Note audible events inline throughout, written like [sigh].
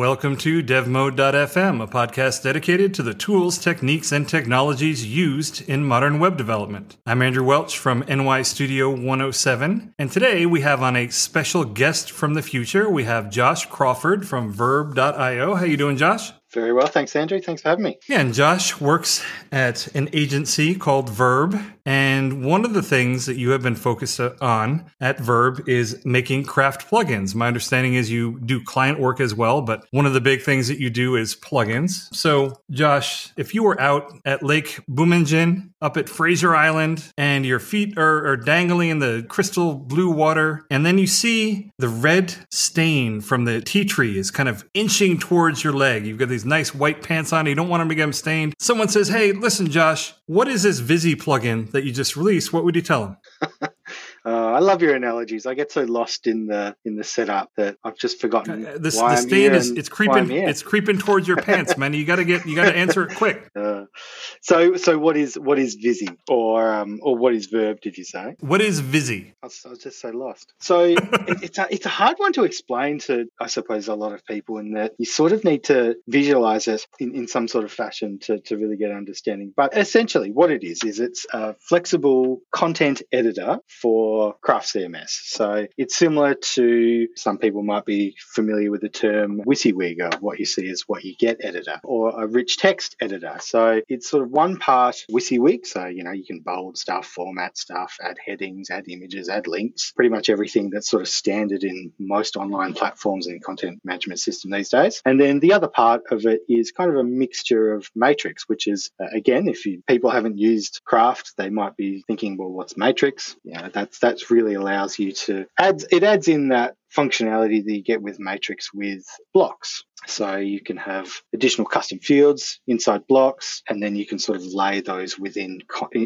Welcome to DevMode.fm, a podcast dedicated to the tools, techniques, and technologies used in modern web development. I'm Andrew Welch from nystudio107, and today we have on a special guest from the future. We have Josh Crawford from Verbb.io. How you doing, Josh? Very well. Thanks, Andrew. Thanks for having me. Yeah, and Josh works at an agency called Verbb. And one of the things that you have been focused uh, on at Verbb is making craft plugins. My understanding is you do client work as well, but one of the big things that you do is plugins. So, Josh, if you were out at Lake Boomanjin up at Fraser Island and your feet are, are dangling in the crystal blue water, and then you see the red stain from the tea tree is kind of inching towards your leg, you've got these these nice white pants on. You don't want them to get them stained. Someone says, Hey, listen, Josh, what is this Vizy plugin that you just released? What would you tell them? [laughs] Uh, I love your analogies. I get so lost in the in the setup that I've just forgotten. Uh, the, the stain is it's creeping it's creeping towards your pants, man. You got to get you got to answer it quick. [laughs] Uh, so so what is what is Vizy or um, or what is Verbb? Did you say? What is Vizy? I was, I was just so lost. So [laughs] it, it's a, it's a hard one to explain to I suppose a lot of people in that you sort of need to visualize it in, in some sort of fashion to to really get understanding. But essentially, what it is is it's a flexible content editor for for Craft CMS. So it's similar to some people might be familiar with the term WYSIWYG, what you see is what you get editor, or a rich text editor. So it's sort of one part WYSIWYG. So, you know, you can bold stuff, format stuff, add headings, add images, add links, pretty much everything that's sort of standard in most online platforms and content management system these days. And then the other part of it is kind of a mixture of Matrix, which is, uh, again, if you, people haven't used Craft, they might be thinking, well, what's Matrix? You know, that's really allows you to add it adds in that functionality that you get with Matrix with blocks. So you can have additional custom fields inside blocks, and then you can sort of lay those within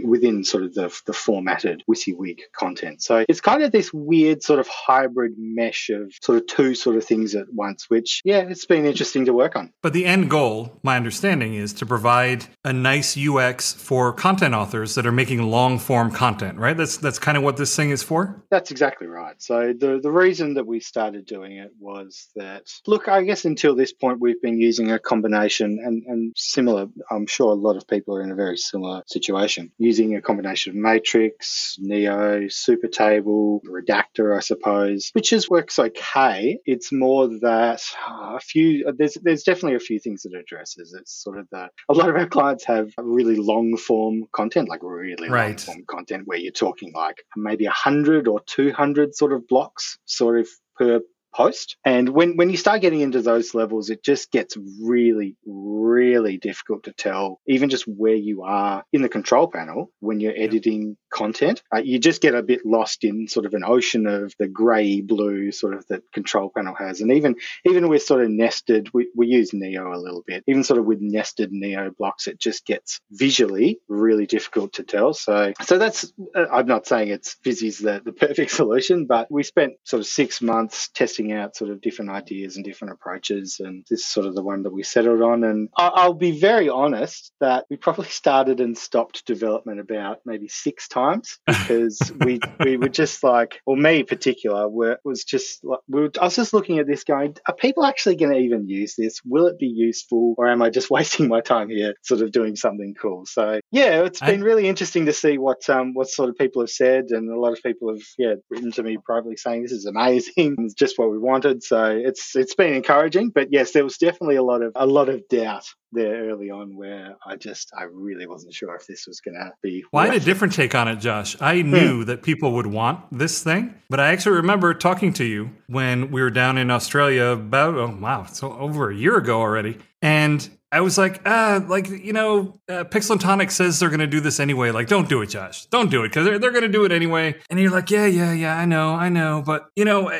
within sort of the, the formatted WYSIWYG content. So it's kind of this weird sort of hybrid mesh of sort of two sort of things at once, which yeah, it's been interesting to work on. But the end goal, my understanding, is to provide a nice UX for content authors that are making long form content, right? That's that's kind of what this thing is for. That's exactly right. So the the reason that we we started doing it was that, look, I guess until this point, we've been using a combination and, and similar. I'm sure a lot of people are in a very similar situation, using a combination of Matrix, Neo, Super Table, Redactor, I suppose, which just works okay. It's more that uh, a few, there's, there's definitely a few things that it addresses. It's sort of the, a lot of our clients have really long form content, like really right. long form content where you're talking like maybe 100 or 200 sort of blocks, sort of per post. And when, when you start getting into those levels, it just gets really, really difficult to tell, even just where you are in the control panel when you're editing content. Uh, you just get a bit lost in sort of an ocean of the grey blue sort of that control panel has. And even even with sort of nested, we, we use Neo a little bit. Even sort of with nested Neo blocks, it just gets visually really difficult to tell. So so that's uh, I'm not saying it's Vizy's the, the perfect [laughs] solution, but we spent sort of six months testing out sort of different ideas and different approaches, and this is sort of the one that we settled on. And I, I'll be very honest that we probably [laughs] started and stopped development about maybe six times times [laughs] because we we were just like, or me in particular, were, was just like, we were, I was just looking at this going, are people actually going to even use this? Will it be useful, or am I just [laughs] wasting my time here, sort of doing something cool? So yeah, it's been I, really interesting to see what um what sort of people have said, and a lot of people have yeah written to me privately saying this is amazing, [laughs] it's just what we wanted. So it's it's been encouraging, but yes, there was definitely a lot of a lot of doubt there early on where I just I really wasn't sure if this was going to be. Well, I had a different take on it, Josh. I hmm. knew that people would want this thing, but I actually remember talking to you when we were down in Australia about oh wow, so over a year ago already, and I was like, ah, like you know, uh, Pixel & Tonic says they're going to do this anyway. Like, don't do it, Josh. Don't do it because they're they're going to do it anyway. And you're like, yeah, yeah, yeah, I know, I know, but you know,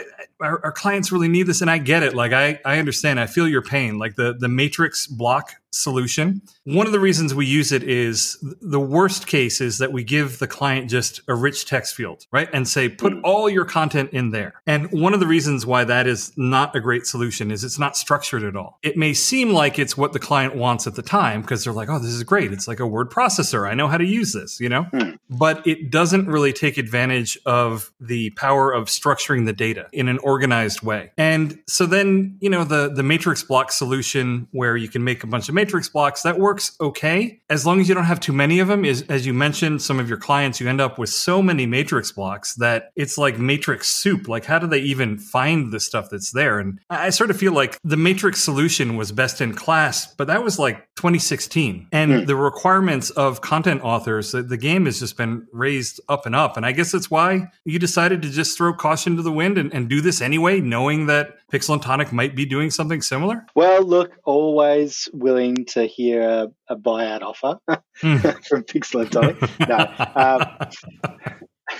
our, our clients really need this, and I get it. Like, I I understand. I feel your pain. Like the the Matrix block solution. One of the reasons we use it is the worst case is that we give the client just a rich text field, right? And say, put mm. all your content in there. And one of the reasons why that is not a great solution is it's not structured at all. It may seem like it's what the client wants at the time because they're like, oh, this is great. It's like a word processor. I know how to use this, you know? But it doesn't really take advantage of the power of structuring the data in an organized way. And so then, you know, the the matrix block solution where you can make a bunch of matrix blocks, that works okay as long as you don't have too many of them. Is as you mentioned, some of your clients, you end up with so many matrix blocks that it's like matrix soup. Like, how do they even find the stuff that's there? And I sort of feel like the matrix solution was best in class, but that was like 2016. And mm. the requirements of content authors, the, the game has just been raised up and up. And I guess that's why you decided to just throw caution to the wind and, and do this anyway, knowing that Pixel and Tonic might be doing something similar? Well, look, always willing to hear a, a buyout offer mm. [laughs] from Pixel and Tonic. no.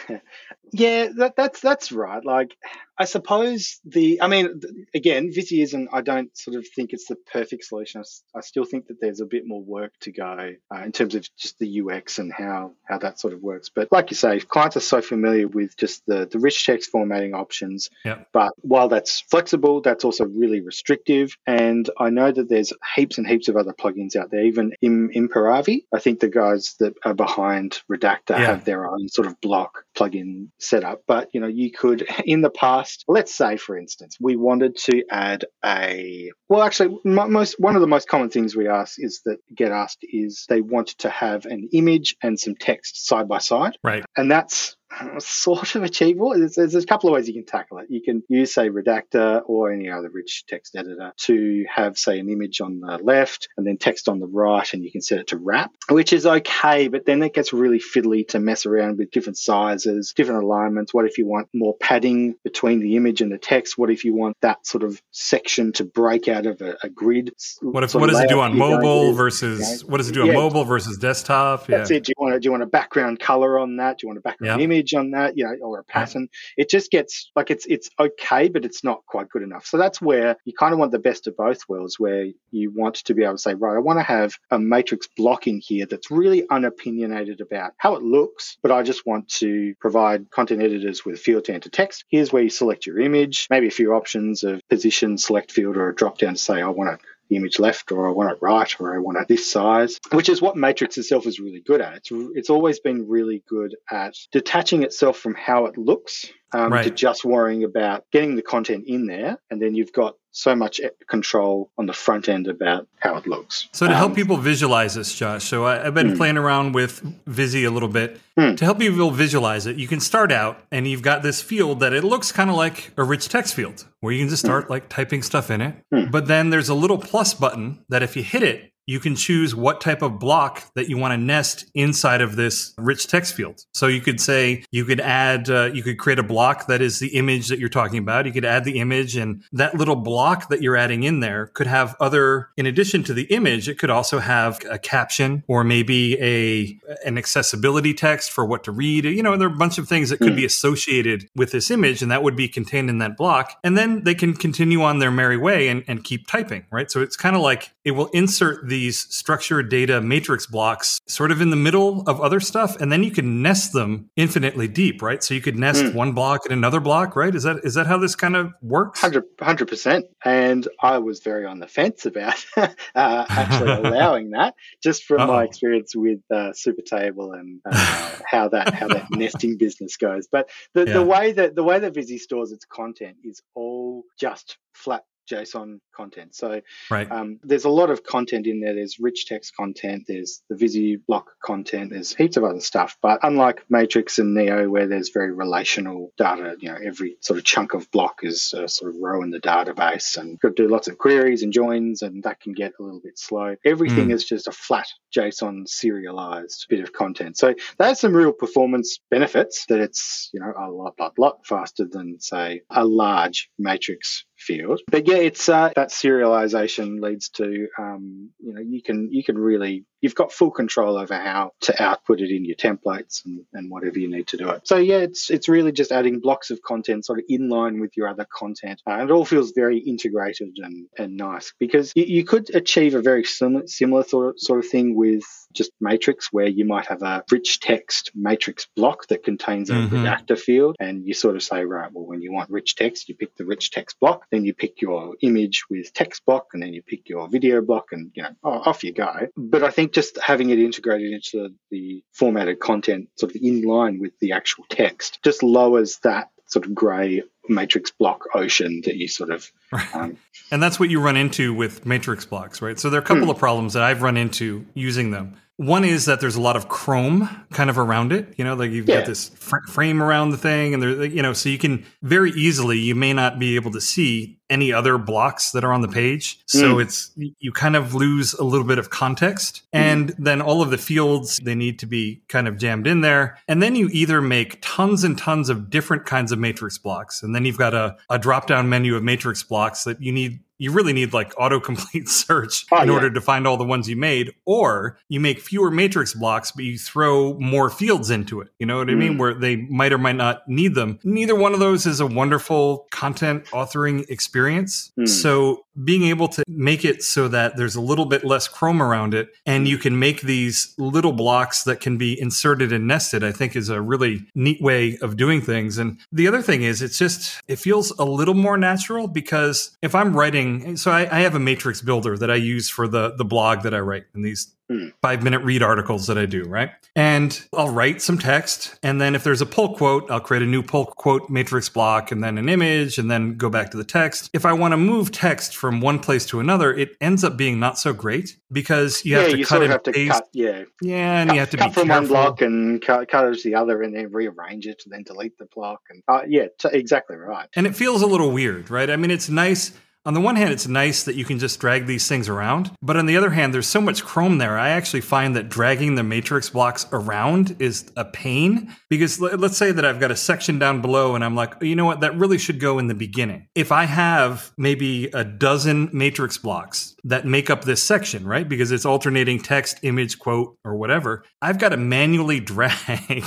Um, [laughs] yeah, that, that's that's right. Like I suppose the, I mean, again, Vizy isn't, I don't sort of think it's the perfect solution. I, I still think that there's a bit more work to go uh, in terms of just the UX and how, how that sort of works. But like you say, clients are so familiar with just the, the rich text formatting options. Yep. But while that's flexible, that's also really restrictive. And I know that there's heaps and heaps of other plugins out there, even in Imperavi. I think the guys that are behind Redactor yeah. have their own sort of block plugin setup. But, you know, you could, [laughs] in the past, past, let's say, for instance, we wanted to add a, well, actually, most, one of the most common things we ask is that get asked is they want to have an image and some text side by side. Right. And that's [laughs] sort of achievable. There's, there's, a couple of ways you can tackle it. You can use, say, Redactor or any other rich text editor to have, say, an image on the left and then text on the right, and you can set it to wrap, which is okay, but then it gets really fiddly to mess around with different sizes, different alignments. What if you want more padding between the image and the text? What if you want that sort of section to break out of a, a grid? What if what does it do on mobile versus what does it do on yeah. mobile versus desktop? That's yeah. it. Do you want do you want a background color on that? Do you want a background image? Image on that, you know, or a pattern. It just gets like it's it's okay, but it's not quite good enough. So that's where you kind of want the best of both worlds, where you want to be able to say, right, I want to have a matrix block in here that's really unopinionated about how it looks, but I just want to provide content editors with field to enter text. Here's where you select your image, maybe a few options of position, select field, or a drop down to say, I want to the image left or I want it right or I want it this size, which is what Matrix itself is really good at. It's, it's always been really good at detaching itself from how it looks um, right. to just worrying about getting the content in there. And then you've got so much control on the front end about how it looks. So to um, help people visualize this, Josh, so I, have been mm. playing around with Vizy a little bit. Mm. To help people visualize it, you can start out and you've got this field that it looks kind of like a rich text field where you can just start mm. like typing stuff in it. Hmm. But then there's a little plus button that if you hit it, you can choose what type of block that you want to nest inside of this rich text field. So you could say you could add, uh, you could create a block that is the image that you're talking about. You could add the image, and that little block that you're adding in there could have other, in addition to the image, it could also have a caption or maybe a an accessibility text for what to read. You know, there are a bunch of things that could mm. be associated with this image, and that would be contained in that block. And then they can continue on their merry way and, and keep typing, right? So it's kind of like it will insert the these structured data matrix blocks sort of in the middle of other stuff and then you can nest them infinitely deep right so you could nest mm. one block in another block right is that is that how this kind of works 100 percent and i was very on the fence about [laughs] uh, actually [laughs] allowing that just from Uh-oh. my experience with uh, supertable and uh, how that how that [laughs] nesting business goes but the, yeah. the way that the way that Vizy stores its content is all just flat JSON content. So right. um, there's a lot of content in there. There's rich text content. There's the Vizy block content. There's heaps of other stuff. But unlike Matrix and Neo, where there's very relational data, you know, every sort of chunk of block is a sort of row in the database, and you've got to do lots of queries and joins, and that can get a little bit slow. Everything mm. is just a flat JSON serialized bit of content. So that has some real performance benefits. That it's you know a lot, lot, lot faster than say a large Matrix field. But yeah, it's uh, that serialization leads to um, you know you can you can really you've got full control over how to output it in your templates and, and whatever you need to do it. So yeah, it's it's really just adding blocks of content sort of in line with your other content, uh, and it all feels very integrated and, and nice because you, you could achieve a very similar similar sort of, sort of thing with just matrix where you might have a rich text matrix block that contains a mm-hmm. redactor field and you sort of say right well when you want rich text you pick the rich text block then you pick your image with text block and then you pick your video block and you know off you go but i think just having it integrated into the formatted content sort of in line with the actual text just lowers that sort of grey matrix block ocean that you sort of. Um, [laughs] and that's what you run into with matrix blocks, right? So there are a couple hmm. of problems that I've run into using them. One is that there's a lot of chrome kind of around it. You know, like you've yeah. got this fr- frame around the thing, and there, you know, so you can very easily, you may not be able to see any other blocks that are on the page. So mm. it's, you kind of lose a little bit of context. Mm. And then all of the fields, they need to be kind of jammed in there. And then you either make tons and tons of different kinds of matrix blocks. And then you've got a, a drop down menu of matrix blocks that you need you really need like autocomplete [laughs] search oh, in yeah. order to find all the ones you made or you make fewer matrix blocks but you throw more fields into it you know what mm. i mean mm. where they might or might not need them neither one of those is a wonderful content authoring experience mm. so being able to make it so that there's a little bit less chrome around it and you can make these little blocks that can be inserted and nested i think is a really neat way of doing things and the other thing is it's just it feels a little more natural because if i'm writing so i, I have a matrix builder that i use for the the blog that i write and these Hmm. five minute read articles that I do, right? And I'll write some text. And then if there's a pull quote, I'll create a new pull quote matrix block and then an image and then go back to the text. If I want to move text from one place to another, it ends up being not so great because you have yeah, to you cut sort of have to cut, yeah. Yeah, and cut, you have to cut be from careful. one block and cut, cut the other and then rearrange it and then delete the block. And uh, yeah, t- exactly right. And it feels a little weird, right? I mean, it's nice on the one hand, it's nice that you can just drag these things around, but on the other hand, there's so much Chrome there. I actually find that dragging the matrix blocks around is a pain because let's say that I've got a section down below and I'm like, oh, you know what, that really should go in the beginning. If I have maybe a dozen matrix blocks that make up this section, right? Because it's alternating text, image, quote, or whatever, I've got to manually [laughs] drag.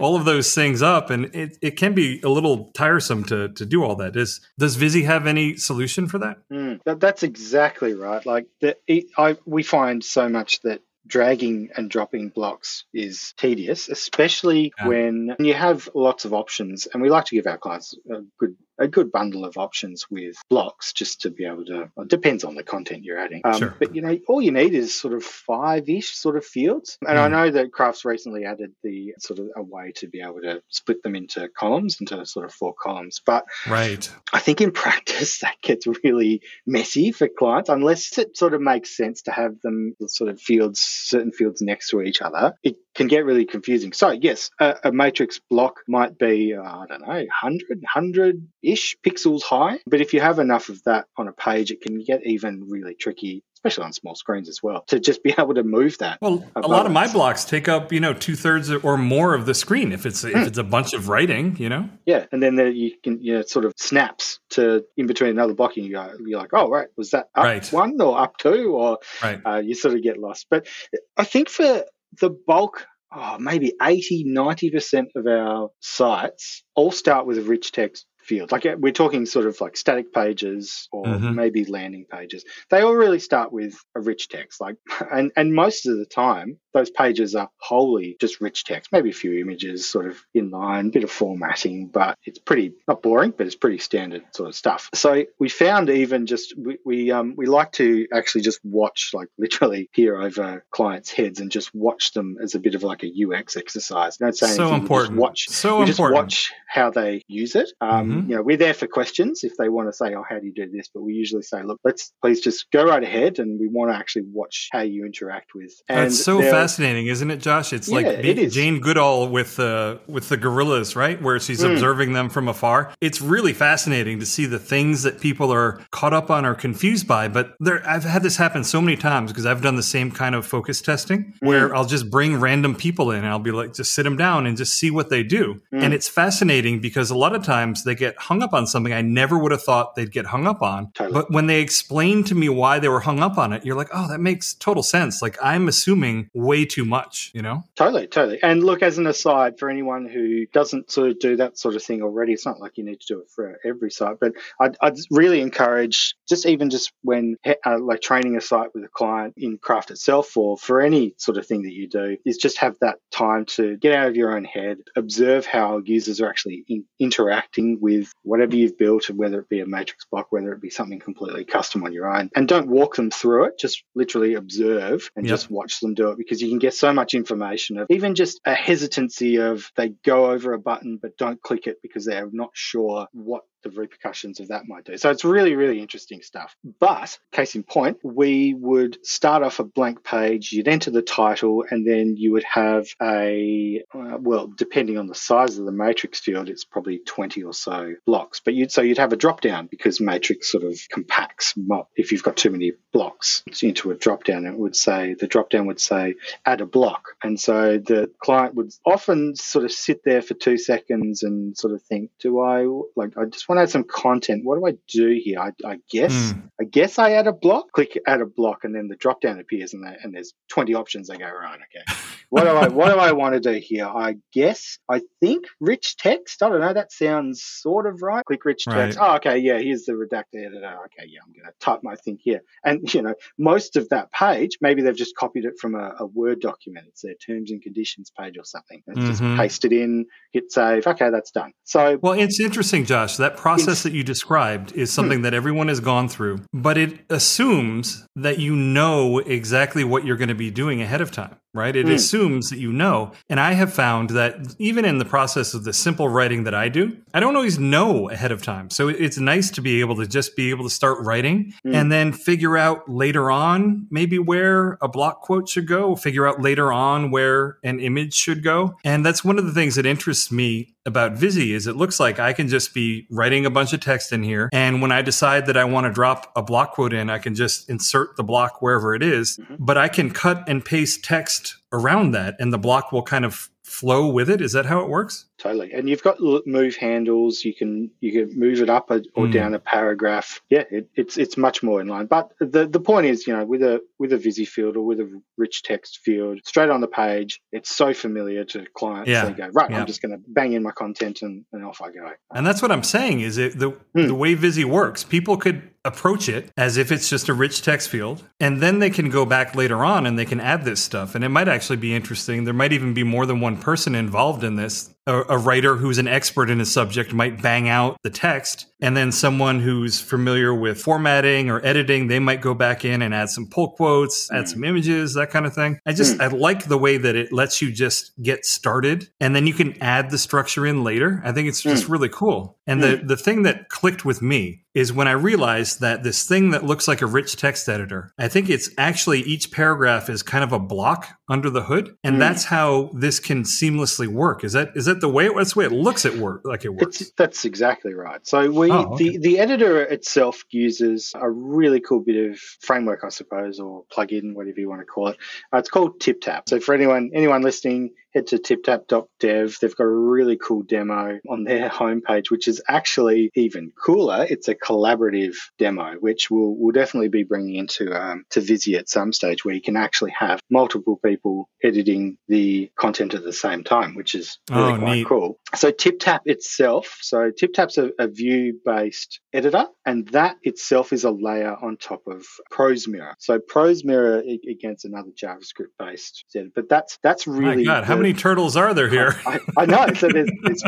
All of those things up, and it, it can be a little tiresome to to do all that. Does does Vizy have any solution for that? Mm. that that's exactly right. Like the, it, I we find so much that dragging and dropping blocks is tedious, especially yeah. when you have lots of options. And we like to give our clients a good a good bundle of options with blocks just to be able to well, depends on the content you're adding. Um, sure. but you know all you need is sort of five-ish sort of fields. And mm. i know that crafts recently added the sort of a way to be able to split them into columns into sort of four columns. But right. I think in [laughs] practice that gets really messy for clients. Unless it sort of makes sense to have them sort of fields certain fields next to each other it can get really confusing so yes a, a matrix block might be uh, i don't know 100 100 ish pixels high. But if you have enough of that on a page, it can get even really tricky especially on small screens as well, to just be [laughs] able to move that. Well, a lot of my blocks take up, you know, two thirds or more of the screen if it's if hmm. it's a bunch of writing, you know. Yeah, and then there you can you know sort of snaps to in between another block, and you go, you're like, oh right, was that up right. one or up two, or right. uh, you sort of get lost. But I think for the bulk oh, maybe 80, 90% of our sites all start with a rich text field. Like we're talking sort of like static pages or mm-hmm. maybe landing pages. They all really start with a rich text. Like, [laughs] and, and most of the time, those pages are wholly just rich text, maybe a few images sort of in line, a bit of formatting, but it's pretty, not boring, but it's pretty standard sort of stuff. So we found even just, we, we, um, we like to actually just watch, like literally peer over clients' heads and just watch them as a bit of like a UX exercise. Don't say so anything. important. watch, so we important. just watch how they use it. Um, mm-hmm. You know, we're there for questions if they want to say, "Oh, how do you do this?" But we usually say, "Look, let's please just go right ahead, and we want to actually watch how you interact with." And That's so fascinating, isn't it, Josh? It's yeah, like it. Jane Goodall with uh, with the gorillas, right, where she's mm. observing them from afar. It's really fascinating to see the things that people are caught up on or confused by. But there, I've had this happen so many times because I've done the same kind of focus testing where mm. I'll just bring random people in and I'll be like, just sit them down and just see what they do, mm. and it's fascinating because a lot of times they get hung up on something I never would have thought they'd get hung up on. Totally. But when they explain to me why they were hung up on it, you're like, oh, that makes total sense. Like I'm assuming way too much, you know? Totally, totally. And look, as an aside, for anyone who doesn't sort of do that sort of thing already, it's not like you need to do it for every site, but I'd, I'd really encourage just even just when uh, like training a site with a client in craft itself or for any sort of thing that you do is just have that time to get out of your own head, observe how users are actually in, interacting with whatever you've built, and whether it be a matrix block, whether it be something completely custom on your own, and don't walk them through it. Just literally observe and yep. just watch them do it because because you can get so much information of even just a hesitancy of they go over a button but don't click it because they're not sure what the repercussions of that might do. So it's really, really interesting stuff. But case in point, we would start off a blank page, you'd enter the title, and then you would have a, uh, well, depending on the size of the matrix field, it's probably 20 or so blocks. But you'd, so you'd have a drop down because matrix sort of compacts if you've got too many blocks into a drop down. It would say, the drop down would say, add a block. And so the client would often sort of sit there for two seconds and sort of think, do I, like, I just want to add some content. What do I do here? I, I guess mm. I guess I add a block. Click add a block, and then the drop down appears, and, and there's 20 options. I go right. Okay, what do I [laughs] what do I want to do here? I guess I think rich text. I don't know. That sounds sort of right. Click rich text. Right. Oh, okay. Yeah, here's the Redactor editor. Okay, yeah, I'm going to type my thing here. And you know, most of that page, maybe they've just copied it from a, a Word document. It's their terms and conditions page or something. And mm-hmm. just paste it in, hit save. Okay, that's done. So well, it's interesting, Josh. That process that you described is something hmm. that everyone has gone through, but it assumes that you know exactly what you're going to be doing ahead of time right? It mm. assumes that you know. And I have found that even in the process of the simple writing that I do, I don't always know ahead of time. So it's nice to be able to just be able to start writing mm. and then figure out later on maybe where a block quote should go, figure out later on where an image should go. And that's one of the things that interests me about Vizy is it looks like I can just be writing a bunch of text in here. And when I decide that I want to drop a block quote in, I can just insert the block wherever it is. Mm-hmm. But I can cut and paste text around that and the block will kind of flow with it. Is that how it works? Totally. And you've got move handles. You can you can move it up or mm. down a paragraph. Yeah, it, it's it's much more in line. But the the point is, you know, with a with a Vizy field or with a rich text field, straight on the page, it's so familiar to clients. Yeah. They go right. Yeah. I'm just going to bang in my content and, and off I go. And that's what I'm saying. Is it the mm. the way Vizy works? People could approach it as if it's just a rich text field. And then they can go back later on and they can add this stuff. And it might actually be interesting. There might even be more than one person involved in this a, a, writer who's an expert in a subject might bang out the text and then someone who's familiar with formatting or editing they might go back in and add some pull quotes add mm. some images that kind of thing i just mm. i like the way that it lets you just get started and then you can add the structure in later i think it's just mm. really cool and the, the thing that clicked with me is when I realized that this thing that looks like a rich text editor, I think it's actually each paragraph is kind of a block under the hood, and that's how this can seamlessly work. Is that is that the way? it, That's the way it looks at work like it works. It's, that's exactly right. So we oh, okay. the the editor itself uses a really cool bit of framework, I suppose, or plugin, whatever you want to call it. Uh, it's called TipTap. So for anyone anyone listening, head to tiptap.dev. They've got a really cool demo on their homepage, which is actually even cooler. It's a collaborative demo, which we'll, we'll definitely be bringing into um, to Vizy at some stage, where you can actually have multiple people editing the content at the same time, which is really oh, quite neat. cool. So TipTap itself, so TipTap's a, a Vue-based editor, and that itself is a layer on top of ProseMirror. So ProseMirror against another JavaScript-based editor, but that's that's really My God, how many turtles are there here? I, I know. So [laughs] there's it's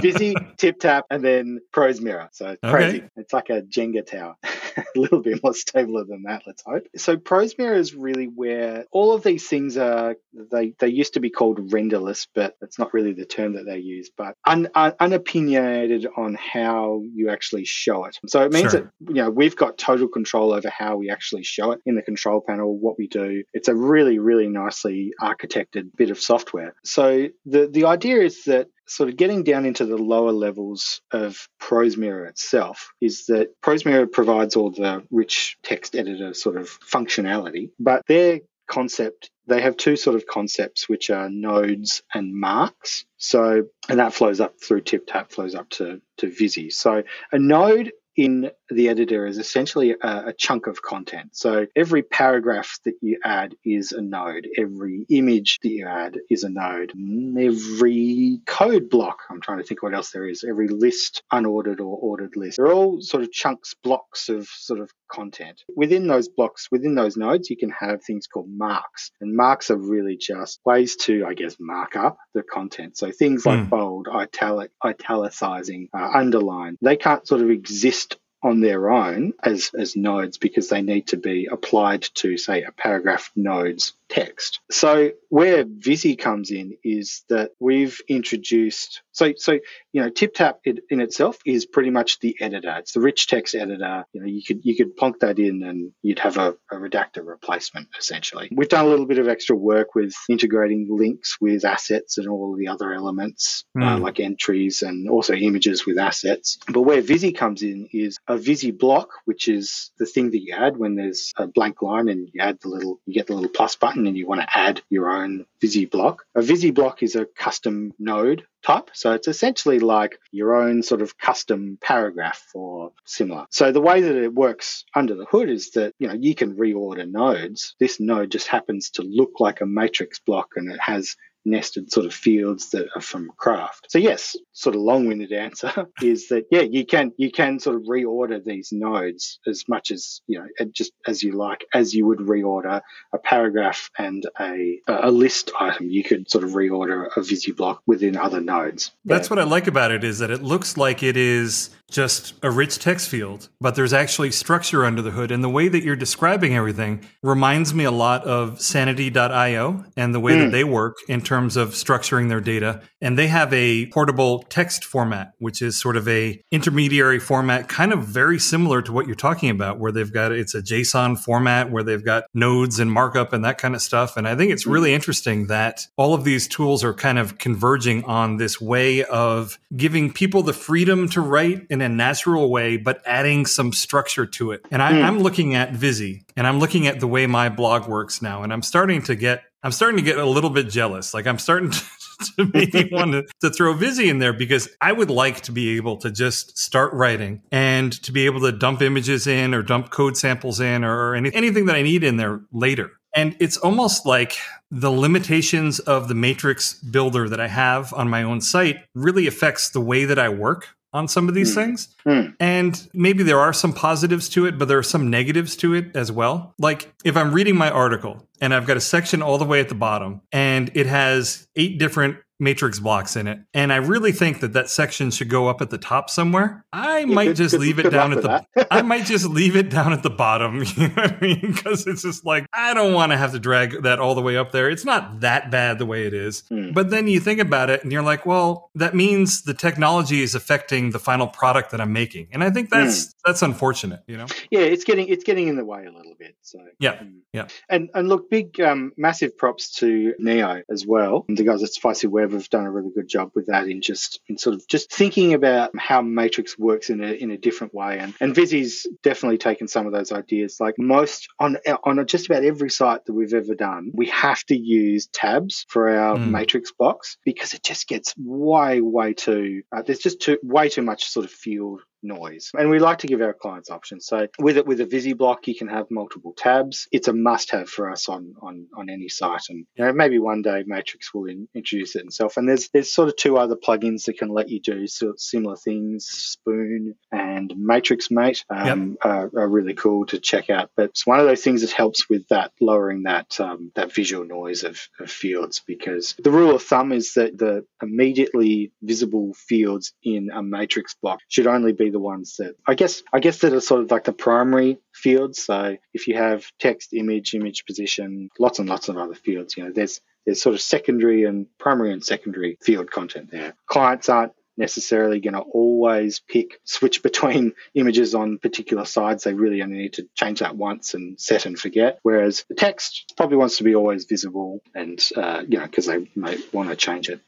Tip tap, and then ProseMirror. So it's okay. crazy. It's like a Jenga tower. [laughs] a little bit more stable than that, let's hope. So ProseMirror is really where all of these things are. They they used to be called renderless, but that's not really the term that they use. But un, un, unopinionated on how you actually show it. So it means sure. that you know we've got total control over how we actually show it in the control panel. What we do. It's a really really nicely architected bit of software. So the, the idea is that sort of getting down into the lower levels of ProseMirror itself is that ProseMirror provides all the rich text editor sort of functionality, but their concept they have two sort of concepts which are nodes and marks. So and that flows up through TipTap flows up to to Vizy so a node in the editor is essentially a, a, chunk of content. So every paragraph that you add is a node. Every image that you add is a node. Every code block, I'm trying to think what else there is. Every list, unordered or ordered list. They're all sort of chunks, blocks of sort of content. Within those blocks, within those nodes, you can have things called marks. And marks are really just ways to, I guess, mark up the content. So things like mm. bold, italic, italicizing, uh, underline, they can't sort of exist on their own as, as nodes because they need to be applied to, say, a paragraph node's text. So where Vizy comes in is that we've introduced so so you know TipTap in itself is pretty much the editor. It's the rich text editor. You know you could you could plonk that in and you'd have a, a redactor replacement essentially. We've done a little bit of extra work with integrating links with assets and all the other elements mm. uh, hmm. like entries and also images with assets. But where Vizy comes in is a Vizy block, which is the thing that you add when there's a blank line and you add the little you get the little plus button and you want to add your own Vizy block. A Vizy block is a custom node type. So it's essentially like your own sort of custom paragraph or similar. So the way that it works under the hood is that, you know, you can reorder nodes. This node just happens to look like a matrix block and it has nested sort of fields that are from craft. So yes, sort of long-winded answer [laughs] is that yeah, you can you can sort of reorder these nodes as much as you know just as you like, as you would reorder a paragraph and a a list item. You could sort of reorder a Vizy block within other nodes. That's yeah. what I like about it is that it looks like it is just a rich text field, but there's actually structure under the hood. And the way that you're describing everything reminds me a lot of sanity.io and the way mm. that hmm. they work in terms of structuring their data. And they have a portable text format, which is sort of a intermediary format, kind of very similar to what you're talking about, where they've got it's a JSON format where they've got nodes and markup and that kind of stuff. And I think it's hmm. really interesting that all of these tools are kind of converging on this way of giving people the freedom to write in in a natural way, but adding some structure to it. And I, mm. I'm looking at Vizy and I'm looking at the way my blog works now, and I'm starting to get I'm starting to get a little bit jealous. Like I'm starting [laughs] to, to maybe [laughs] want to, to throw Vizy in there because I would like to be able to just start writing and to be able to dump images in or dump code samples in or any, anything that I need in there later. And it's almost like the limitations of the matrix builder that I have on my own site really affects the way that I work on some of these mm. things. Mm. And maybe there are some positives to it, but there are some negatives to it as well. Like if I'm reading my article and I've got a section all the way at the bottom and it has eight different matrix blocks in it. And I really think that that section should go up at the top somewhere. I yeah, might good, just good, leave it down at the [laughs] I might [laughs] just leave it down at the bottom, [laughs] you know what I mean? Because it's just like I don't want to have to drag that all the way up there. It's not that bad the way it is. Hmm. But then you think about it and you're like, well, that means the technology is affecting the final product that I'm making. And I think that's hmm. that's unfortunate, you know? Yeah, it's getting it's getting in the way a little bit. So Yeah. Hmm. Yeah. And and look, big um, massive props to Neo as well. The guys at Spicy Web have done a really good job with that in just in sort of just thinking about how Matrix works in a in a different way. And and Vizy's definitely taken some of those ideas. Like most on on just about every site that we've ever done, we have to use tabs for our mm. Matrix box because it just gets way way too. Uh, there's just too way too much sort of field noise. And we like to give our clients options. So with it with a Vizy block, you can have multiple tabs. It's a must have for us on on on any site. And you know, maybe one day Matrix will in, introduce it itself. And there's there's sort of two other plugins that can let you do sort of similar things. Spoon and Matrix Mate um, yep. are, are, really cool to check out. But it's one of those things that helps with that lowering that um, that visual noise of, of fields because the rule of thumb is that the immediately visible fields in a matrix block should only be the ones that I guess I guess that are sort of like the primary fields. So if you have text, image, image position, lots and lots of other fields, you know, there's there's sort of secondary and primary and secondary field content there. Clients aren't necessarily going to always pick switch between [laughs] images on particular sides. They really only need to change that once and set and forget. Whereas the text probably wants to be always visible, and uh, you know because they might want to change it.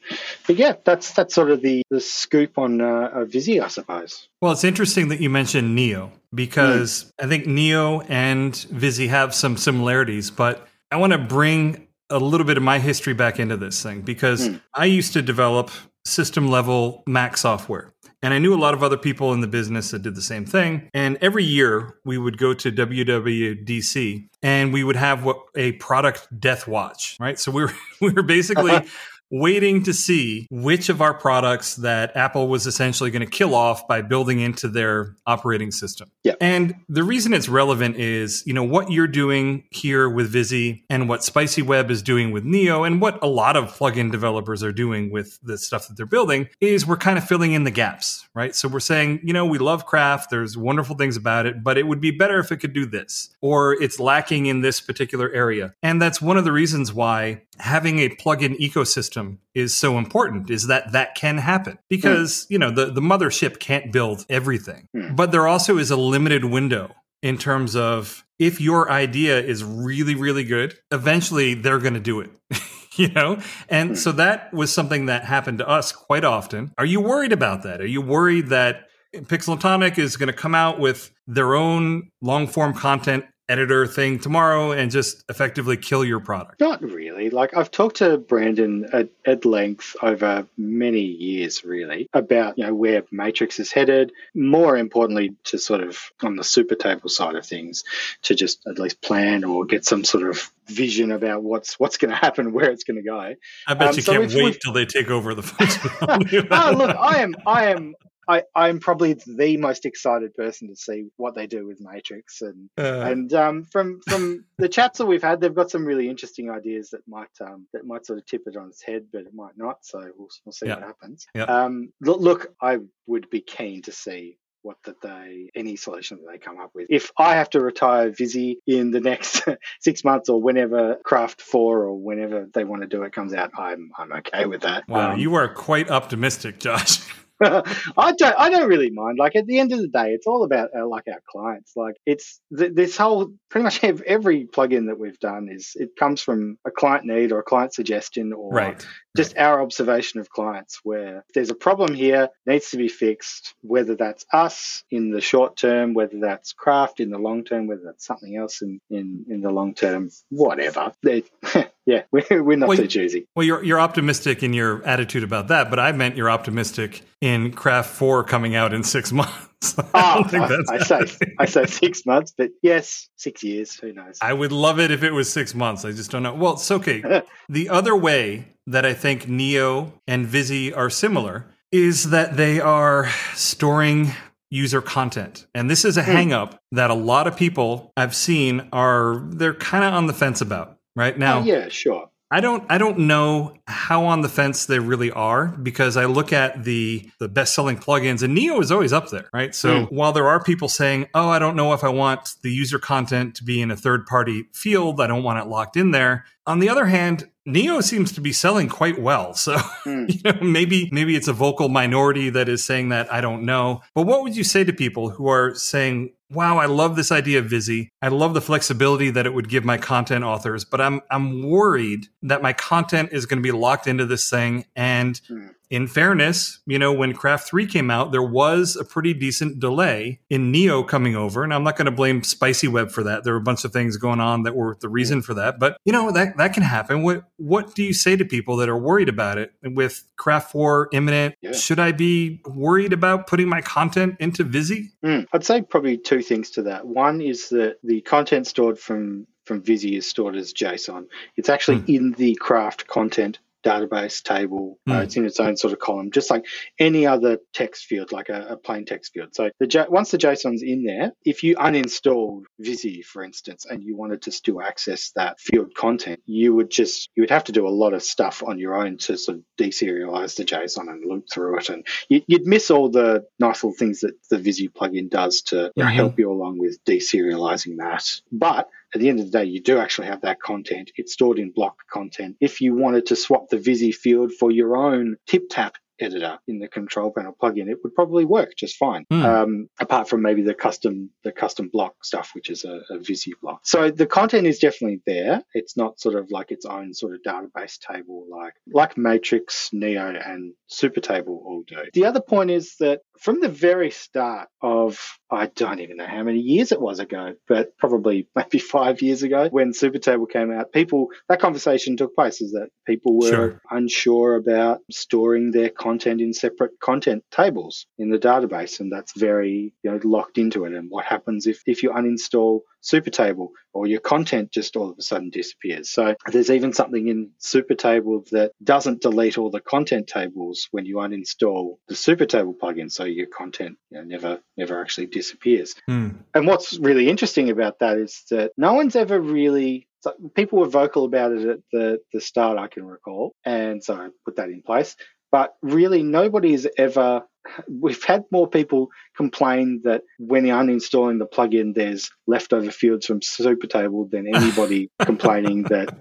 But yeah, that's that's sort of the the scoop on uh, Vizy, I suppose. Well, it's interesting that you mentioned Neo because mm. I think Neo and Vizy have some similarities, but I want to bring a little bit of my history back into this thing because mm. I used to develop system level Mac software. And I knew a lot of other people in the business that did the same thing. And every year we would go to WWDC and we would have what a product death watch, right? So we were [laughs] we were basically [laughs] waiting to see which of our products that Apple was essentially going to kill off by building into their operating system. Yeah. And the reason it's relevant is, you know, what you're doing here with Vizy and what Spicy Web is doing with Neo and what a lot of plugin developers are doing with the stuff that they're building is we're kind of filling in the gaps, right? So we're saying, you know, we love craft, there's wonderful things about it, but it would be better if it could do this or it's lacking in this particular area. And that's one of the reasons why having a plugin ecosystem is so important is that that can happen because, you know, the the mothership can't build everything. Hmm. But there also is a limited window in terms of if your idea is really really good, eventually they're going to do it. [laughs] you know? And so that was something that happened to us quite often. Are you worried about that? Are you worried that Pixel & Tonic is going to come out with their own long form content editor thing tomorrow and just effectively kill your product? Not really. Like I've talked to Brandon at, at length over many years, really, about you know where Matrix is headed. More importantly, to sort of on the super table side of things, to just at least plan or get some sort of vision about what's what's going to happen, where it's going to go. I bet Um, you so can't wait till they take over the [laughs] functionality. oh, look, I am, I am, I, I'm probably the most excited person to see what they do with Matrix, and Uh, and um, from from the chats that we've had, they've got some really interesting ideas that might um, that might sort of tip it on its head, but it might not. So we'll, we'll see Yeah. what happens. Yeah. Um, look, look, I would be keen to see what that they any solution that they come up with. If I have to retire Vizy in the next [laughs] six months or whenever Craft Four or whenever they want to do it comes out, I'm I'm okay with that. wow, Um, you are quite optimistic, Josh. [laughs] [laughs] I don't. I don't really mind. Like at the end of the day, it's all about uh, like our clients. Like it's th- this whole pretty much ev- every plugin that we've done is it comes from a client need or a client suggestion or right. just our observation of clients where there's a problem here needs to be fixed whether that's us in the short term whether that's craft in the long term whether that's something else in in, in the long term whatever They- [laughs] yeah [laughs] we're, we're not Well, too choosy Well, you're you're optimistic in your attitude about that, but I meant you're optimistic in Craft Four coming out in six [laughs] months. I Oh, think I, that's I say. I say six months, but yes, six years. Who knows? I would love it if it was six months. I just don't know. Well, it's okay. [laughs] the other way that I think Neo and Vizy are similar is that they are storing user content. And this is a hmm. hang up that a lot of people I've seen are they're kind of on the fence about. Right now, oh, yeah, sure. I don't I don't know how on the fence they really are because I look at the the best selling plugins and Neo is always up there, right? So while there are people saying, "Oh, I don't know if I want the user content to be in a third party field, I don't want it locked in there." On the other hand, Neo seems to be selling quite well. [laughs] So, Hmm. you know, maybe maybe it's a vocal minority that is saying that, I don't know. But what would you say to people who are saying, "Wow, I love this idea of Vizy. I love the flexibility that it would give my content authors, but I'm I'm worried that my content is going to be locked into this thing and Hmm. In fairness, you know, when Craft 3 came out, there was a pretty decent delay in Neo coming over. And I'm not going to blame Spicy Web for that. There were a bunch of things going on that were the reason for that. But, you know, that, that can happen. What what do you say to people that are worried about it with Craft 4 imminent? Yeah. Should I be worried about putting my content into Vizy? Mm. I'd say probably two things to that. One is that the content stored from from Vizy is stored as JSON. It's actually Hmm. in the craft content database table. Uh, Hmm. it's in its own sort of column, just like any other text field, like a, a plain text field. So the J- once the JSON's in there, if you uninstalled Vizy, for instance, and you wanted to still access that field content, you would just you would have to do a lot of stuff on your own to sort of deserialize the JSON and loop through it, and you, you'd miss all the nice little things that the Vizy plugin does to Mhm. help you along with deserializing that. But at the end of the day, you do actually have that content. It's stored in block content. If you wanted to swap the Vizy field for your own TipTap editor in the control panel plugin, it would probably work just fine. Hmm. Um, apart from maybe the custom the custom block stuff, which is a, a Vizy block. So the content is definitely there. It's not sort of like its own sort of database table like like Matrix, Neo, and Super Table all do. The other point is that from the very start of I don't even know how many years it was ago, but probably [laughs] maybe five years ago when Super Table came out. People, that conversation took place is that people were Sure. unsure about storing their content in separate content tables in the database. And that's very, you know, locked into it. And what happens if, if you uninstall Supertable or your content just all of a sudden disappears? So there's even something in Supertable that doesn't delete all the content tables when you uninstall the Supertable plugin. So your content you know, never, never actually disappears. Hmm. And what's really interesting about that is that no one's ever really people were vocal about it at the, the start, I can recall, and so I put that in place. But really, nobody's ever. [laughs] We've had more people complain that when you're uninstalling the plugin, there's leftover fields from Supertable than [laughs] anybody complaining that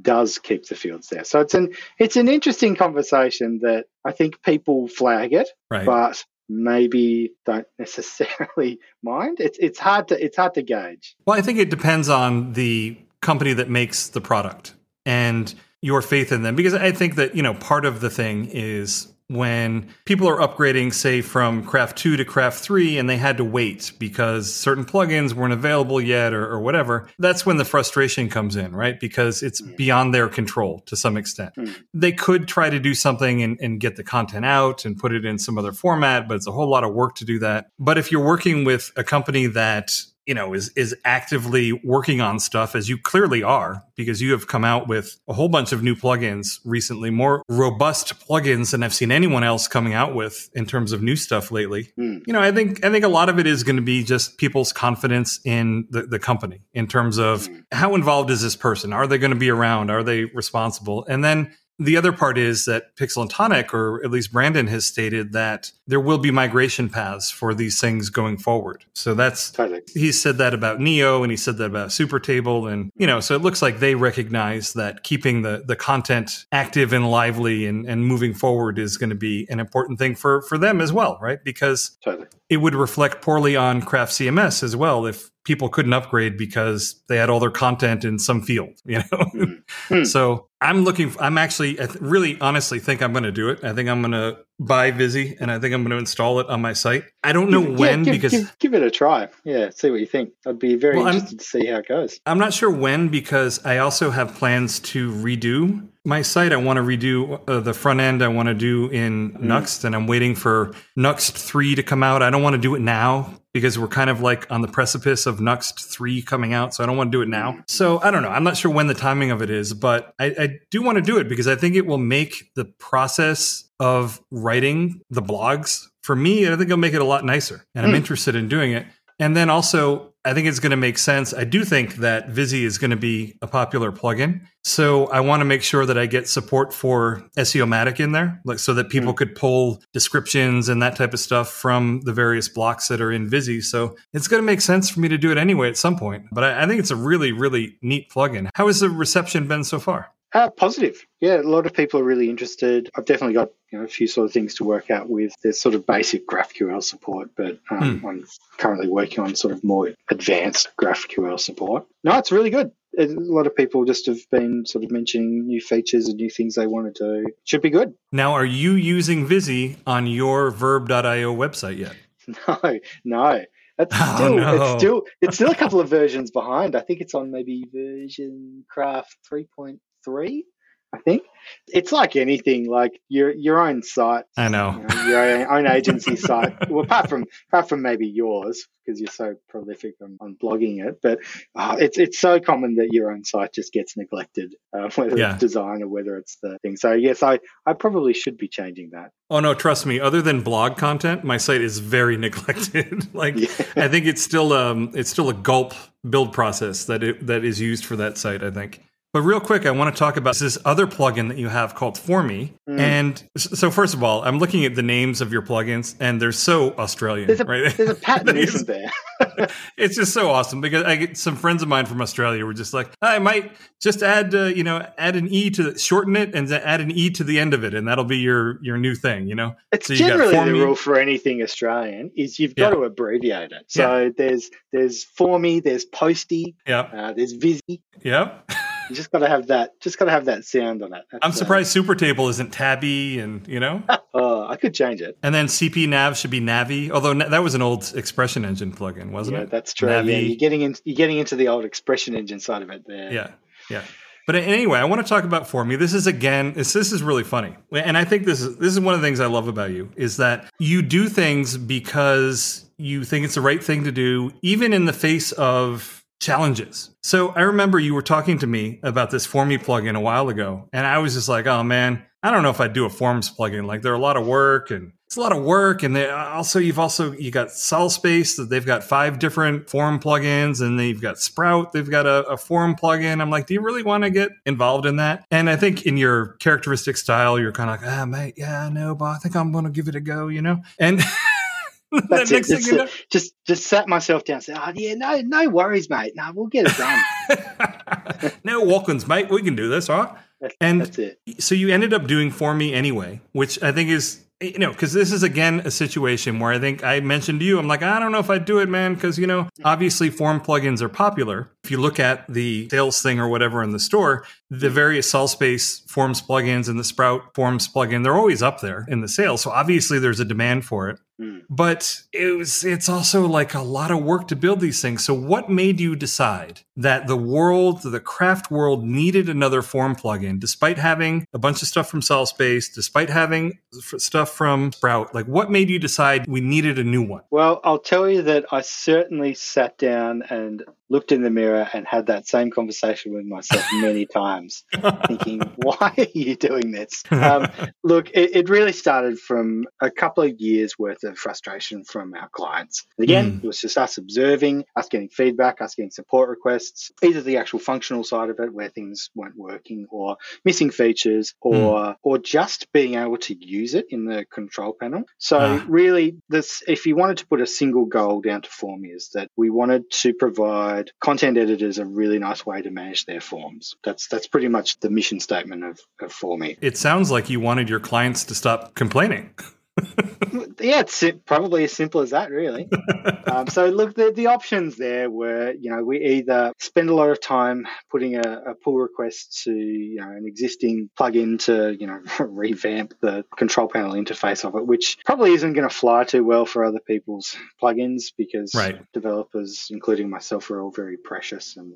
does keep the fields there. So it's an it's an interesting conversation that I think people flag it, Right. but maybe don't [laughs] necessarily mind. It's it's hard to it's hard to gauge. Well, I think it depends on the company that makes the product and your faith in them. Because I think that, you know, part of the thing is when people are upgrading, say, from Craft 2 to Craft 3 and they had to wait because certain plugins weren't available yet or, or whatever, that's when the frustration comes in, right? Because it's beyond their control to some extent. Hmm. They could try to do something and, and get the content out and put it in some other format, but it's a whole lot of work to do that. But if you're working with a company that you know is is actively working on stuff as you clearly are because you have come out with a whole bunch of new plugins recently more robust plugins than I've seen anyone else coming out with in terms of new stuff lately. Hmm. you know I think I think a lot of it is going to be just people's confidence in the, the company in terms of how involved is this person? Are they going to be around? Are they responsible? And then the other part is that Pixel and Tonic, or at least Brandon has stated that there will be migration paths for these things going forward. So that's Totally. he said that about Neo and he said that about Super Table and you know so it looks like they recognize that keeping the the content active and lively and, and moving forward is going to be an important thing for for them as well right because Totally. It would reflect poorly on craft CMS as well if people couldn't upgrade because they had all their content in some field [laughs] you know Hmm. so I'm looking I'm actually I th- really honestly think I'm going to do it I think I'm going to buy Vizy and I think I'm going to install it on my site I don't know Give- when give, because give, give it a try. Yeah, see what you think. I'd be very Well, I'm- interested to see how it goes. I'm not sure when because I also have plans to redo my site. I want to redo uh, the front end. I want to do in Nuxt, and I'm waiting for Nuxt 3 to come out. I don't want to do it now because we're kind of like on the precipice of Nuxt 3 coming out. So I don't want to do it now. So I don't know. I'm not sure when the timing of it is, but I, I do want to do it because I think it will make the process of writing the blogs for me, I think it'll make it a lot nicer. And I'm Hmm. interested in doing it. And then also, I think it's going to make sense. I do think that Vizy is going to be a popular plugin. So I want to make sure that I get support for SEOmatic in there, like so that people hmm. could pull descriptions and that type of stuff from the various blocks that are in Vizy. So it's going to make sense for me to do it anyway at some point. But I, I think it's a really, really neat plugin. How has the reception been so far? Uh, positive. Yeah, a lot of people are really interested. I've definitely got you know, a few sort of things to work out with. There's sort of basic GraphQL support, but um, I'm currently working on sort of more advanced GraphQL support. No, it's really good. A lot of people just have been sort of mentioning new features and new things they want to do. Should be good. Now, are you using Vizy on your Verbb.io website yet? [laughs] No, no. That's [laughs] Oh, no. it's still it's still a couple of versions behind. I think it's on maybe version craft three point three. I think it's like anything, like your your own site, I you know. know, your own agency [laughs] site. Well, apart from apart from maybe yours, because you're so prolific on, on blogging it, but uh, it's it's so common that your own site just gets neglected, uh, [laughs] whether Yeah. it's design or whether it's the thing. So yes, I I probably should be changing that. Oh no, trust me. Other than blog content, my site is very [laughs] neglected. like Yeah. I think it's still um it's still a gulp build process that it, that is used for that site. I think. But real quick, I want to talk about this other plugin that you have called Formie. Mm. And so, first of all, I'm looking at the names of your plugins, and they're so Australian, There's a right? there's a [laughs] pattern, isn't there? [laughs] it's just so awesome because I get some friends of mine from Australia were just like, I might just add, uh, you know, add an e to shorten it and add an e to the end of it, and that'll be your your new thing, you know. It's So you got generally the rule for anything Australian is you've got Yeah. to abbreviate it. So there's there's Formie, there's Postie, Yeah, uh, there's Vizy. yeah. [laughs] You just got to have that. Just got to have that sound on it. That's, I'm uh, surprised Super Table isn't tabby, and you know, oh, [laughs] I could change it. And then CP Nav should be Navi, although na- that was an old ExpressionEngine plugin, wasn't yeah, it? that's true. Navi. Yeah, you're getting in, you're getting into the old ExpressionEngine side of it there. Yeah, yeah. But anyway, I want to talk about Formie. This is again, this, this is really funny, and I think this is this is one of the things I love about you is that you do things because you think it's the right thing to do, even in the face of challenges. So I remember you were talking to me about this Formie plugin a while ago, and I was just like, oh man, I don't know if I'd do a Forms plugin. Like they're a lot of work and it's a lot of work. And they also, you've also, you got Solspace that they've got five different form plugins and they've got Sprout. They've got a, a form plugin. I'm like, do you really want to get involved in that? And I think in your characteristic style, you're kind of like, ah, mate, yeah, I know, but I think I'm going to give it a go, you know? And [laughs] That's it. thing you know. Just just sat myself down and said, Oh yeah, no, no worries, mate. No, we'll get it done. [laughs] no walk-ins, mate. We can do this, all right? That's, And- that's it. so you ended up doing Formie anyway, which I think is you know because this is again a situation where I think I mentioned to you, I'm like I don't know if I'd do it, man, because you know mm-hmm. obviously form plugins are popular. If you look at the sales thing or whatever in the store, the mm-hmm. various Solspace Forms plugins and the Sprout Forms plugin, they're always up there in the sales. So obviously there's a demand for it. Mm. But it was it's also like a lot of work to build these things. So what made you decide that the world, the craft world needed another form plugin despite having a bunch of stuff from Solspace, despite having f- stuff from Sprout? Like what made you decide we needed a new one? Well, I'll tell you that I certainly sat down and looked in the mirror and had that same conversation with myself [laughs] many times, thinking, why are you doing this? Um, look, it, it really started from a couple of years worth of frustration from our clients. And again, Mm. it was just us observing, us getting feedback, us getting support requests, either the actual functional side of it where things weren't working or missing features or or just being able to use it in the control panel. So Ah. really this if you wanted to put a single goal down to form is that we wanted to provide content editors are a really nice way to manage their forms. That's that's pretty much the mission statement of, of Formie. It sounds like you wanted your clients to stop complaining. [laughs] yeah, it's probably as simple as that, really. [laughs] um, so, look, the, the options there were, you know, we either spend a lot of time putting a, a pull request to, you know, an existing plugin to, you know, [laughs] revamp the control panel interface of it, which probably isn't going to fly too well for other people's plugins because Right. developers, including myself, are all very precious and.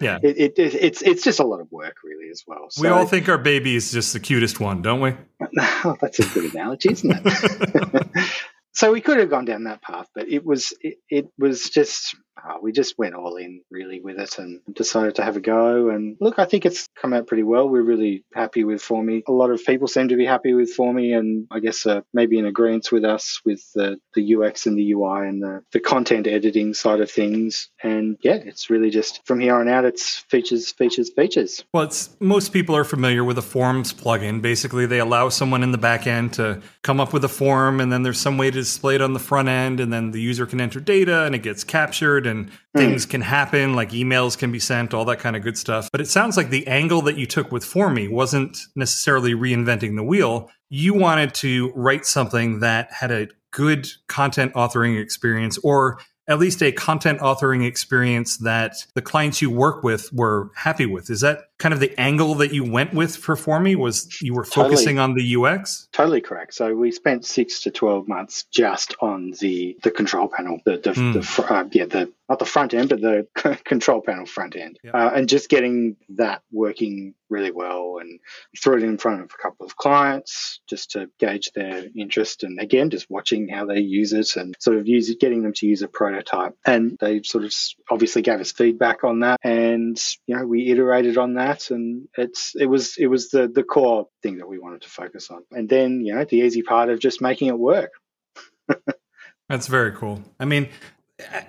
Yeah. [laughs] It, it, it's it's just a lot of work, really, as well. we all think our baby is just the cutest one, don't we? [laughs] Oh, that's a good analogy, isn't it? [laughs] so we could have gone down that path, but it was it, it was just uh, we just went all in really with it and decided to have a go. And look, I think it's come out pretty well. We're really happy with Formie. A lot of people seem to be happy with Formie, and I guess uh, maybe in agreement with us with the, the UX and the UI and the, the content editing side of things. And yeah, it's really just from here on out, it's features, features, features. Well, it's most people are familiar with a forms plugin. Basically, they allow someone in the back end to come up with a form, and then there's some way to display it on the front end, and then the user can enter data and it gets captured, and hmm. things can happen, like emails can be sent, all that kind of good stuff. But it sounds like the angle that you took with Formie wasn't necessarily reinventing the wheel. You wanted to write something that had a good content authoring experience or at least a content authoring experience that the clients you work with were happy with. Is that kind of the angle that you went with for Formie? Was you were Totally. focusing on the UX? Totally correct. So we spent six to twelve months just on the the control panel, the the, Mm. the fr- uh, yeah the not the front end, but the [laughs] control panel front end, Yeah. uh, and just getting that working really well, and threw it in front of a couple of clients just to gauge their interest, and again just watching how they use it and sort of use it, getting them to use a prototype, and they sort of obviously gave us feedback on that, and you know we iterated on that, and it's it was it was the the core thing that we wanted to focus on, and then you know the easy part of just making it work. That's very cool. I mean,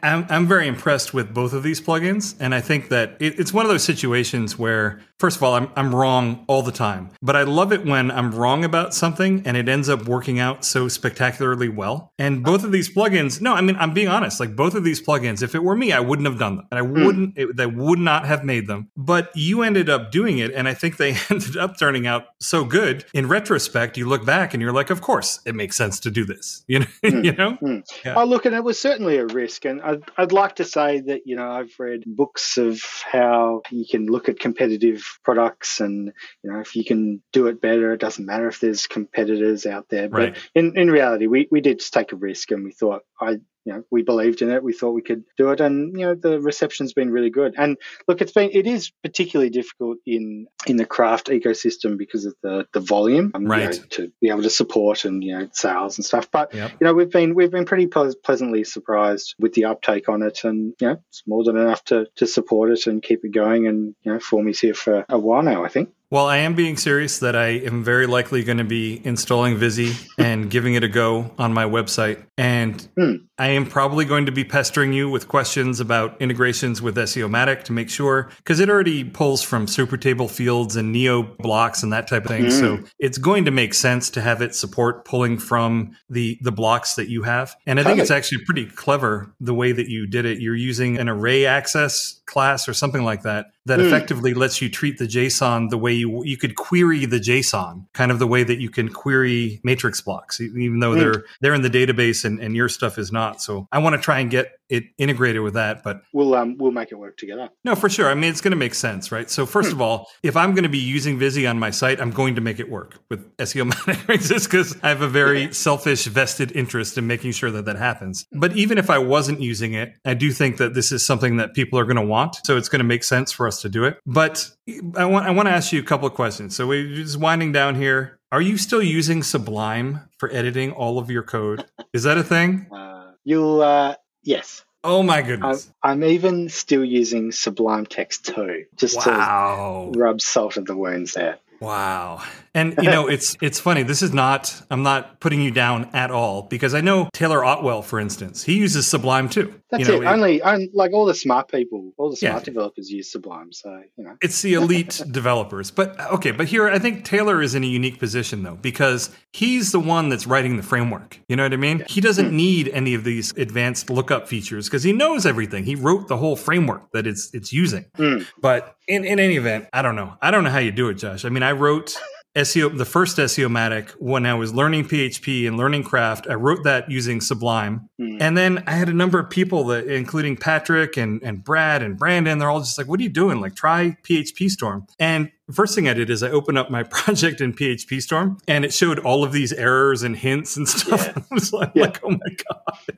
I'm, I'm very impressed with both of these plugins. And I think that it, it's one of those situations where, first of all, I'm, I'm wrong all the time. But I love it when I'm wrong about something and it ends up working out so spectacularly well. And both of these plugins, no, I mean, I'm being honest. Like both of these plugins, if it were me, I wouldn't have done them. And I wouldn't, it, I would not have made them. But you ended up doing it. And I think they [laughs] ended up turning out so good. In retrospect, you look back and you're like, of course, it makes sense to do this. [laughs] You know? you know? Hmm. Yeah. Oh, look, and it was certainly a risk And I'd, I'd like to say that, you know, I've read books of how you can look at competitive products and, you know, if you can do it better, it doesn't matter if there's competitors out there. But Right. in, in reality, we, we did just take a risk and we thought, I, you know, we believed in it. We thought we could do it. And, you know, the reception's been really good. And look, it's been, it is particularly difficult in, in the craft ecosystem because of the, the volume, um, you know, Right. to be able to support and, you know, sales and stuff. But, Yep. you know, we've been we've been pretty ple- pleasantly surprised with the uptake on it, and you know, it's more than enough to to support it and keep it going. And you know, Formie's here for a while now, I think. Well, I am being serious that I am very likely going to be installing Vizy and giving it a go on my website. And Hmm. I am probably going to be pestering you with questions about integrations with SEOmatic to make sure, because it already pulls from super table fields and Neo blocks and that type of thing. So it's going to make sense to have it support pulling from the the blocks that you have. And I think it's actually pretty clever the way that you did it. You're using an array access class or something like that that Hmm. effectively lets you treat the JSON the way you you could query the JSON, kind of the way that you can query matrix blocks, even though Hmm. they're they're in the database and, and your stuff is not. So I want to try and get it integrated with that, but We'll um we'll make it work together. no, for sure. I mean, it's going to make sense, right? So first Hmm. of all, if I'm going to be using Vizy on my site, I'm going to make it work with SEO [laughs] Matic, just because I have a very Yeah. selfish, vested interest in making sure that that happens. But even if I wasn't using it, I do think that this is something that people are going to want. So it's going to make sense for us to do it. But I want I want to ask you a couple of questions. So we're just winding down here. Are you still using Sublime for editing all of your code? Is that a thing? [laughs] Uh, you'll uh yes. Oh my I'm, goodness! I'm even still using Sublime Text 2 just Wow. to rub salt in the wounds there. Wow. And you know, it's it's funny. This is not I'm not putting you down at all because I know Taylor Otwell, for instance, he uses Sublime too. That's you know, it. Only, only like all the smart people, all the Yeah. smart developers use Sublime. So you know, it's the elite [laughs] developers. But okay, but here I think Taylor is in a unique position though, because he's the one that's writing the framework. You know what I mean? He doesn't Hmm. need any of these advanced lookup features because he knows everything. He wrote the whole framework that it's it's using. Mm. But in, in any event, I don't know. I don't know how you do it, Josh. I mean, I wrote SEO, the first SEOmatic when I was learning PHP and learning craft. I wrote that using Sublime. Mm. And then I had a number of people that, including Patrick and, and Brad and Brandon, they're all just like, what are you doing? Like, try PhpStorm. And first thing I did is I opened up my [laughs] project in PhpStorm and it showed all of these errors and hints and [laughs] stuff. Yeah. I was like, Yeah. like, oh my God.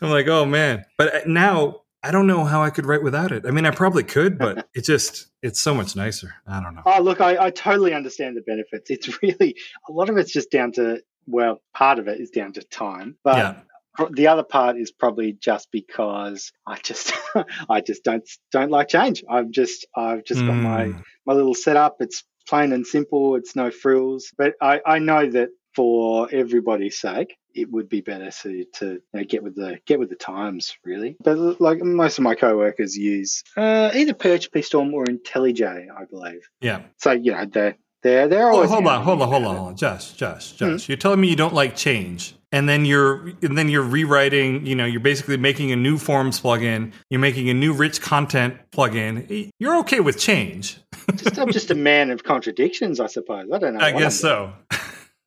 I'm like, oh man. But now I don't know how I could write without it. I mean, I probably could, but [laughs] it just, it's so much nicer. I don't know. Oh, look, I, I totally understand the benefits. It's really a lot of it's just down to well, part of it is down to time, but yeah. the other part is probably just because I just [laughs] I just don't don't like change. I've just I've just got my Mm. my little setup. It's plain and simple. It's no frills. But I, I know that for everybody's sake, it would be better to, to you know, get with the get with the times, really. But like most of my coworkers use uh, either PhpStorm or IntelliJ, I believe. Yeah. So you know they're they're they're Oh, always hold on, hold on, hold on, hold on. Josh, Josh, Josh. You're telling me you don't like change. And then you're and then you're rewriting, you know, you're basically making a new forms plugin, you're making a new rich content plugin. You're okay with change. Just, I'm just a man of contradictions, I suppose. I don't know. [laughs] I guess so.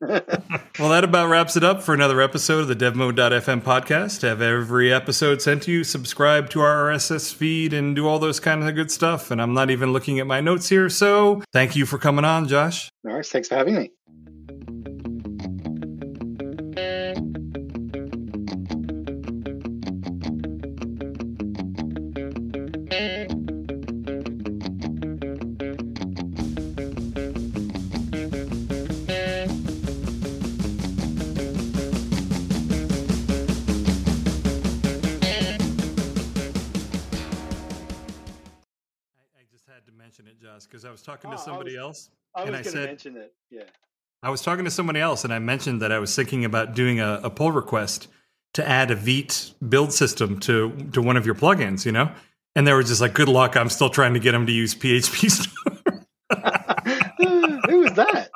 [laughs] well, that about wraps it up for another episode of the DevMode.fm podcast. Have every episode sent to you, subscribe to our RSS feed, and do all those kind of good stuff. And I'm not even looking at my notes here, so thank you for coming on, Josh. No worries. Thanks for having me. Talking to Oh, I somebody was- else. I And was I going to said- mention it. Yeah. I was talking to somebody else, and I mentioned that I was thinking about doing a, a pull request to add a Vite build system to to one of your plugins. You know, and they were just like, "Good luck. I'm still trying to get them to use PHP." [laughs] Storm." Who was that?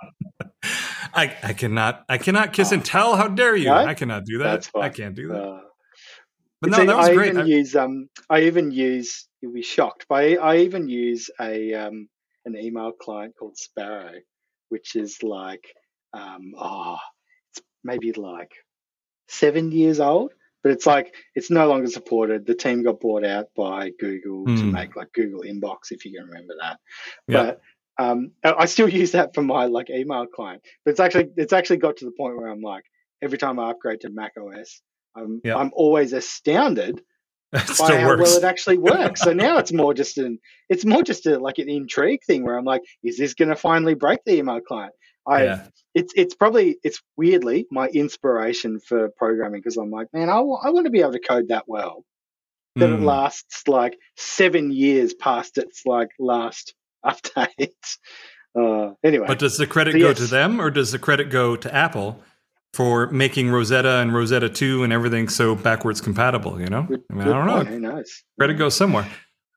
I, I cannot I cannot kiss and tell. How dare you? I cannot do that. I can't do that. Uh, But no, that was I great. Even I- use um, I even use. You'll be shocked, but I, I even use a um, an email client called Sparrow, which is like um, oh, it's maybe like seven years old, but it's like it's no longer supported. The team got bought out by Google to Hmm. make like Google Inbox, if you can remember that. Yeah. But um, I I still use that for my like email client. But it's actually it's actually got to the point where I'm like, every time I upgrade to Mac OS, I'm Yeah. I'm always astounded It by still how well it actually works. so now it's [laughs] more just an it's more just a like an intrigue thing where I'm like, is this going to finally break the email client? I yeah. it's it's probably it's weirdly my inspiration for programming because I'm like, man, I want to be able to code that well that it Hmm. lasts like seven years past its like last [laughs] update. Uh, anyway, But does the credit So go yes. to them or does the credit go to Apple for making Rosetta and Rosetta 2 and everything so backwards compatible, you know? I mean, I don't know. Who knows? Credit goes somewhere.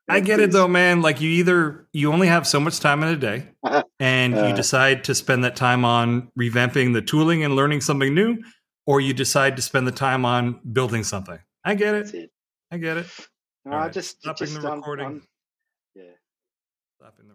I get it though, man. Like you either you only have so much time in a day [laughs] and you Uh. decide to spend that time on revamping the tooling and learning something new, or you decide to spend the time on building something. I get That's it. it. I get it. No, All I right, just, stopping just the um, recording. um, yeah. Stopping the.